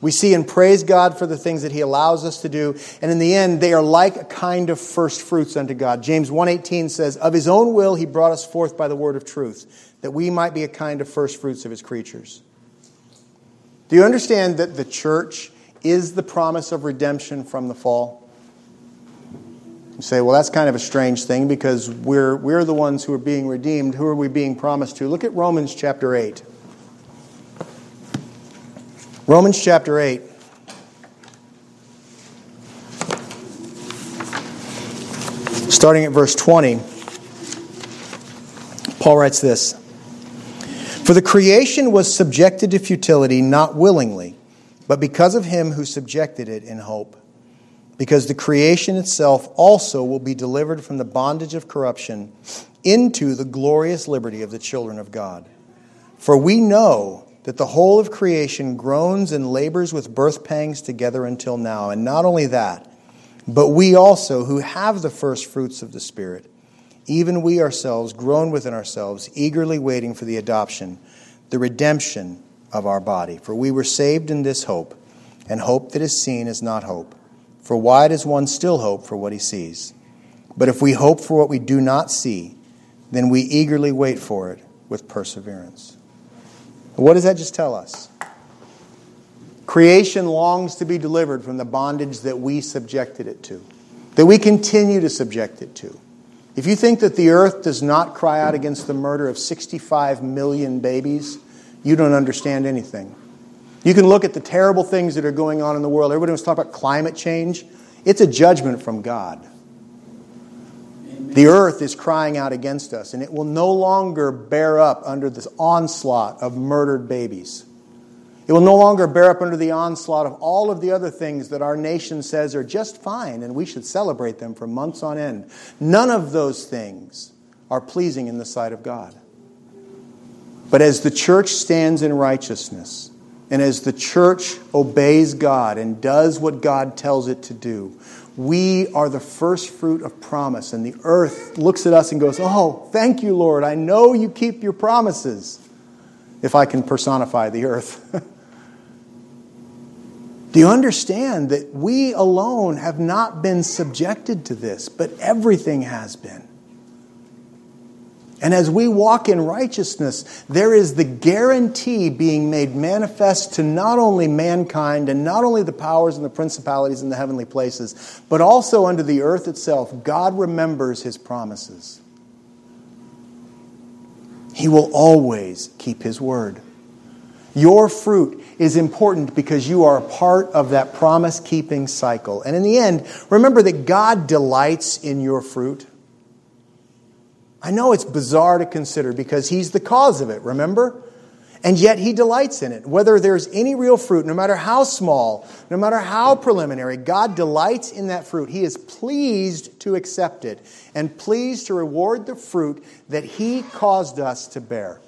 We see and praise God for the things that he allows us to do, and in the end they are like a kind of first fruits unto God. James 1:18 says, "Of his own will he brought us forth by the word of truth, that we might be a kind of first fruits of his creatures." Do you understand that the church is the promise of redemption from the fall? You say, well, that's kind of a strange thing because we're, we're the ones who are being redeemed. Who are we being promised to? Look at Romans chapter 8. Romans chapter 8. Starting at verse 20, Paul writes this. For the creation was subjected to futility not willingly, but because of him who subjected it in hope. Because the creation itself also will be delivered from the bondage of corruption into the glorious liberty of the children of God. For we know that the whole of creation groans and labors with birth pangs together until now. And not only that, but we also, who have the first fruits of the Spirit, even we ourselves groan within ourselves, eagerly waiting for the adoption, the redemption of our body. For we were saved in this hope, and hope that is seen is not hope. For why does one still hope for what he sees? But if we hope for what we do not see, then we eagerly wait for it with perseverance. What does that just tell us? Creation longs to be delivered from the bondage that we subjected it to, that we continue to subject it to. If you think that the earth does not cry out against the murder of 65 million babies, you don't understand anything. You can look at the terrible things that are going on in the world. Everybody wants to talk about climate change. It's a judgment from God. The earth is crying out against us, and it will no longer bear up under this onslaught of murdered babies. It will no longer bear up under the onslaught of all of the other things that our nation says are just fine and we should celebrate them for months on end. None of those things are pleasing in the sight of God. But as the church stands in righteousness, and as the church obeys God and does what God tells it to do, we are the first fruit of promise. And the earth looks at us and goes, Oh, thank you, Lord. I know you keep your promises. If I can personify the earth. Do you understand that we alone have not been subjected to this, but everything has been? And as we walk in righteousness, there is the guarantee being made manifest to not only mankind and not only the powers and the principalities in the heavenly places, but also under the earth itself. God remembers his promises. He will always keep his word. Your fruit is important because you are a part of that promise keeping cycle. And in the end, remember that God delights in your fruit. I know it's bizarre to consider because He's the cause of it, remember? And yet He delights in it. Whether there's any real fruit, no matter how small, no matter how preliminary, God delights in that fruit. He is pleased to accept it and pleased to reward the fruit that He caused us to bear.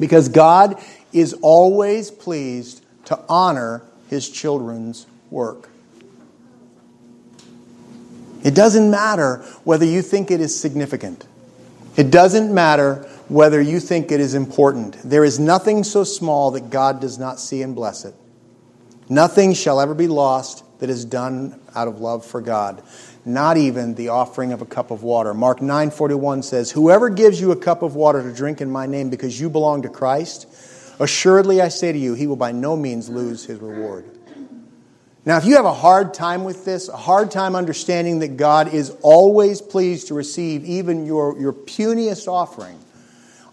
Because God is always pleased to honor His children's work. It doesn't matter whether you think it is significant. It doesn't matter whether you think it is important. There is nothing so small that God does not see and bless it. Nothing shall ever be lost that is done out of love for God, not even the offering of a cup of water. Mark 9:41 says, "Whoever gives you a cup of water to drink in my name because you belong to Christ, assuredly I say to you, he will by no means lose his reward." Now, if you have a hard time with this, a hard time understanding that God is always pleased to receive even your, your puniest offering,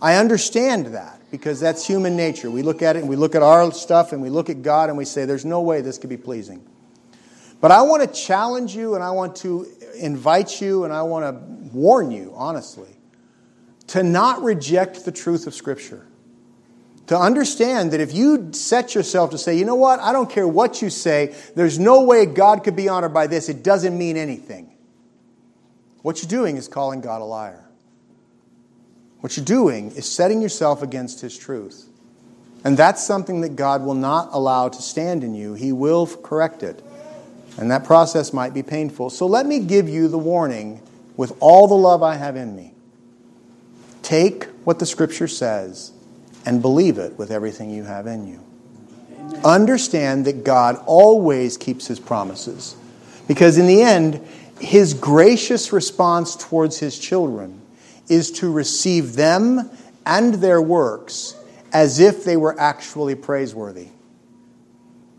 I understand that because that's human nature. We look at it and we look at our stuff and we look at God and we say, there's no way this could be pleasing. But I want to challenge you and I want to invite you and I want to warn you, honestly, to not reject the truth of Scripture to understand that if you set yourself to say, you know what, I don't care what you say, there's no way God could be honored by this, it doesn't mean anything. What you're doing is calling God a liar. What you're doing is setting yourself against His truth. And that's something that God will not allow to stand in you. He will correct it. And that process might be painful. So let me give you the warning with all the love I have in me. Take what the Scripture says and believe it with everything you have in you. Amen. Understand that God always keeps his promises. Because in the end, his gracious response towards his children is to receive them and their works as if they were actually praiseworthy.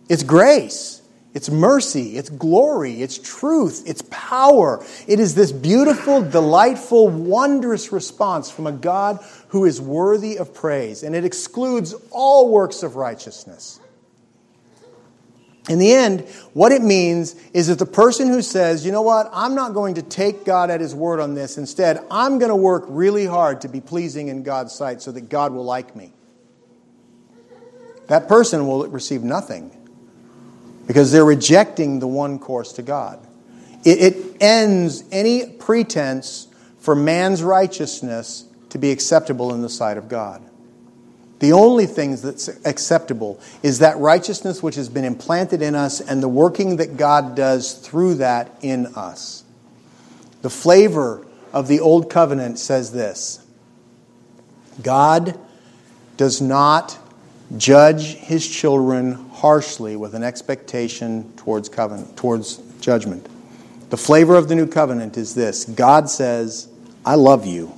It's grace. It's mercy, it's glory, it's truth, it's power. It is this beautiful, delightful, wondrous response from a God who is worthy of praise, and it excludes all works of righteousness. In the end, what it means is that the person who says, you know what, I'm not going to take God at his word on this, instead, I'm going to work really hard to be pleasing in God's sight so that God will like me. That person will receive nothing because they're rejecting the one course to God. It, it, ends any pretense for man's righteousness to be acceptable in the sight of God. The only thing that's acceptable is that righteousness which has been implanted in us and the working that God does through that in us. The flavor of the Old Covenant says this God does not judge his children harshly with an expectation towards covenant, towards judgment. The flavor of the new covenant is this God says, I love you.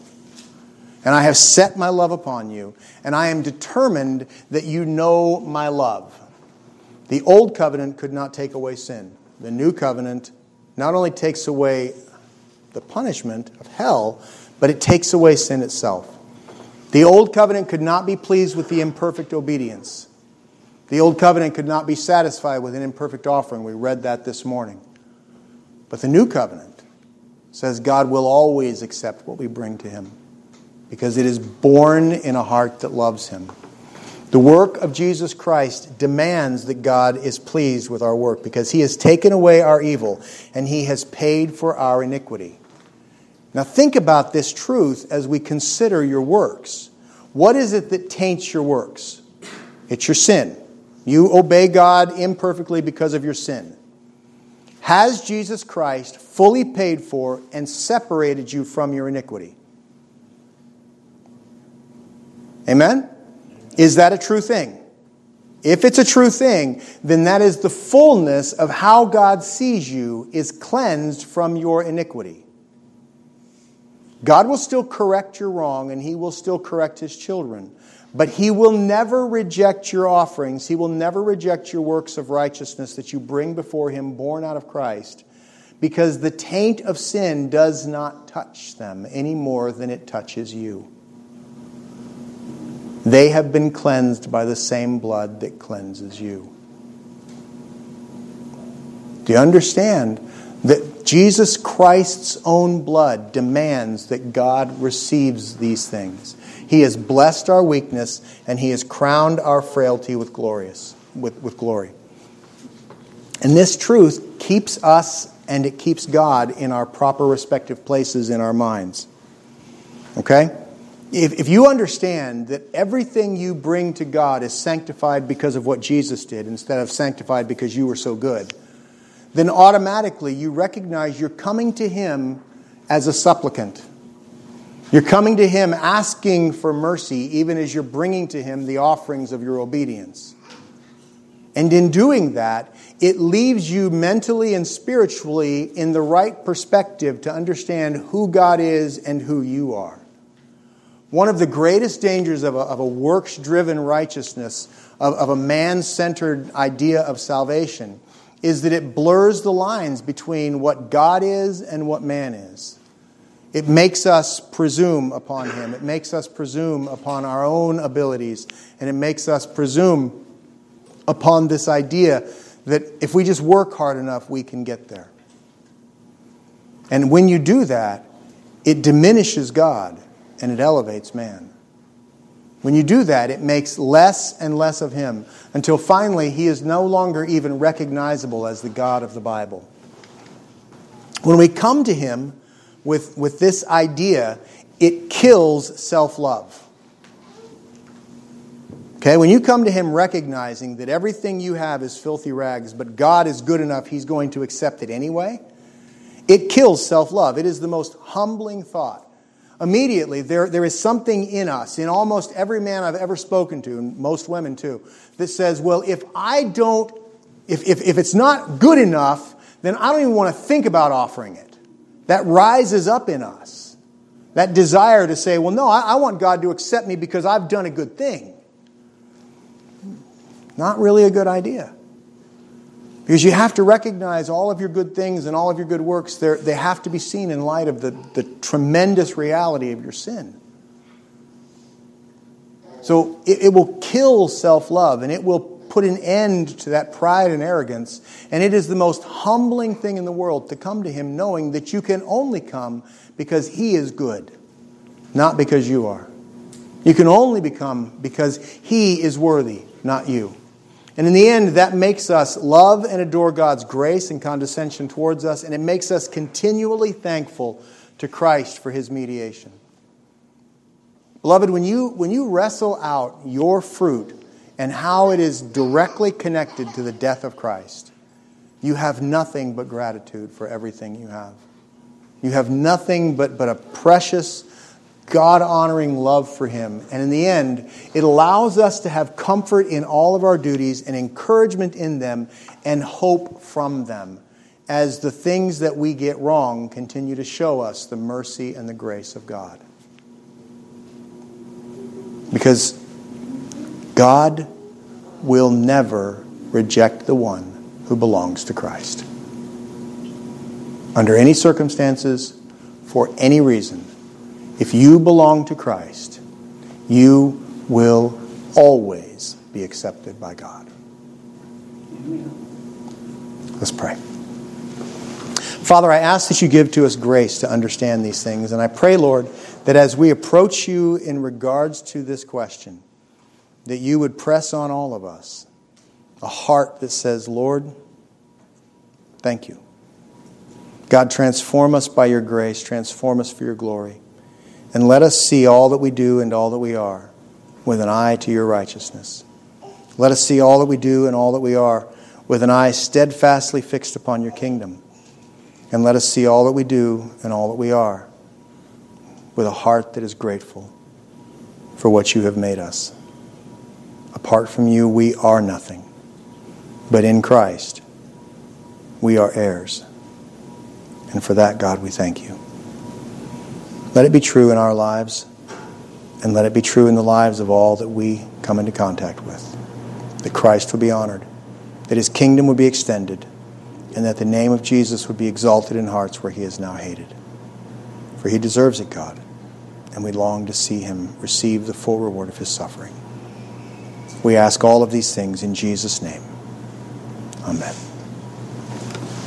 And I have set my love upon you, and I am determined that you know my love. The old covenant could not take away sin. The new covenant not only takes away the punishment of hell, but it takes away sin itself. The old covenant could not be pleased with the imperfect obedience. The old covenant could not be satisfied with an imperfect offering. We read that this morning. But the new covenant says God will always accept what we bring to him because it is born in a heart that loves him. The work of Jesus Christ demands that God is pleased with our work because he has taken away our evil and he has paid for our iniquity. Now, think about this truth as we consider your works. What is it that taints your works? It's your sin. You obey God imperfectly because of your sin. Has Jesus Christ fully paid for and separated you from your iniquity? Amen? Is that a true thing? if it's a true thing, then that is the fullness of how God sees you is cleansed from your iniquity. God will still correct your wrong and he will still correct his children. But he will never reject your offerings. He will never reject your works of righteousness that you bring before him, born out of Christ, because the taint of sin does not touch them any more than it touches you. They have been cleansed by the same blood that cleanses you. Do you understand that Jesus Christ's own blood demands that God receives these things? He has blessed our weakness and he has crowned our frailty with glorious with, with glory. And this truth keeps us and it keeps God in our proper respective places in our minds. Okay? If, if you understand that everything you bring to God is sanctified because of what Jesus did instead of sanctified because you were so good, then automatically you recognize you're coming to Him as a supplicant. You're coming to Him asking for mercy, even as you're bringing to Him the offerings of your obedience. And in doing that, it leaves you mentally and spiritually in the right perspective to understand who God is and who you are. One of the greatest dangers of a, a works driven righteousness, of, of a man centered idea of salvation, is that it blurs the lines between what God is and what man is. It makes us presume upon Him. It makes us presume upon our own abilities. And it makes us presume upon this idea that if we just work hard enough, we can get there. And when you do that, it diminishes God and it elevates man. When you do that, it makes less and less of him until finally he is no longer even recognizable as the God of the Bible. When we come to him with, with this idea, it kills self love. Okay, when you come to him recognizing that everything you have is filthy rags, but God is good enough, he's going to accept it anyway, it kills self love. It is the most humbling thought immediately there, there is something in us, in almost every man I've ever spoken to, and most women too, that says, well, if I don't, if, if, if it's not good enough, then I don't even want to think about offering it. That rises up in us. That desire to say, well, no, I, I want God to accept me because I've done a good thing. Not really a good idea. Because you have to recognize all of your good things and all of your good works, they have to be seen in light of the, the tremendous reality of your sin. So it, it will kill self love and it will put an end to that pride and arrogance. And it is the most humbling thing in the world to come to Him knowing that you can only come because He is good, not because you are. You can only become because He is worthy, not you. And in the end, that makes us love and adore God's grace and condescension towards us, and it makes us continually thankful to Christ for his mediation. Beloved, when you, when you wrestle out your fruit and how it is directly connected to the death of Christ, you have nothing but gratitude for everything you have. You have nothing but, but a precious God honoring love for Him. And in the end, it allows us to have comfort in all of our duties and encouragement in them and hope from them as the things that we get wrong continue to show us the mercy and the grace of God. Because God will never reject the one who belongs to Christ. Under any circumstances, for any reason, if you belong to Christ, you will always be accepted by God. Let's pray. Father, I ask that you give to us grace to understand these things. And I pray, Lord, that as we approach you in regards to this question, that you would press on all of us a heart that says, Lord, thank you. God, transform us by your grace, transform us for your glory. And let us see all that we do and all that we are with an eye to your righteousness. Let us see all that we do and all that we are with an eye steadfastly fixed upon your kingdom. And let us see all that we do and all that we are with a heart that is grateful for what you have made us. Apart from you, we are nothing. But in Christ, we are heirs. And for that, God, we thank you. Let it be true in our lives, and let it be true in the lives of all that we come into contact with. That Christ would be honored, that his kingdom would be extended, and that the name of Jesus would be exalted in hearts where he is now hated. For he deserves it, God, and we long to see him receive the full reward of his suffering. We ask all of these things in Jesus' name. Amen.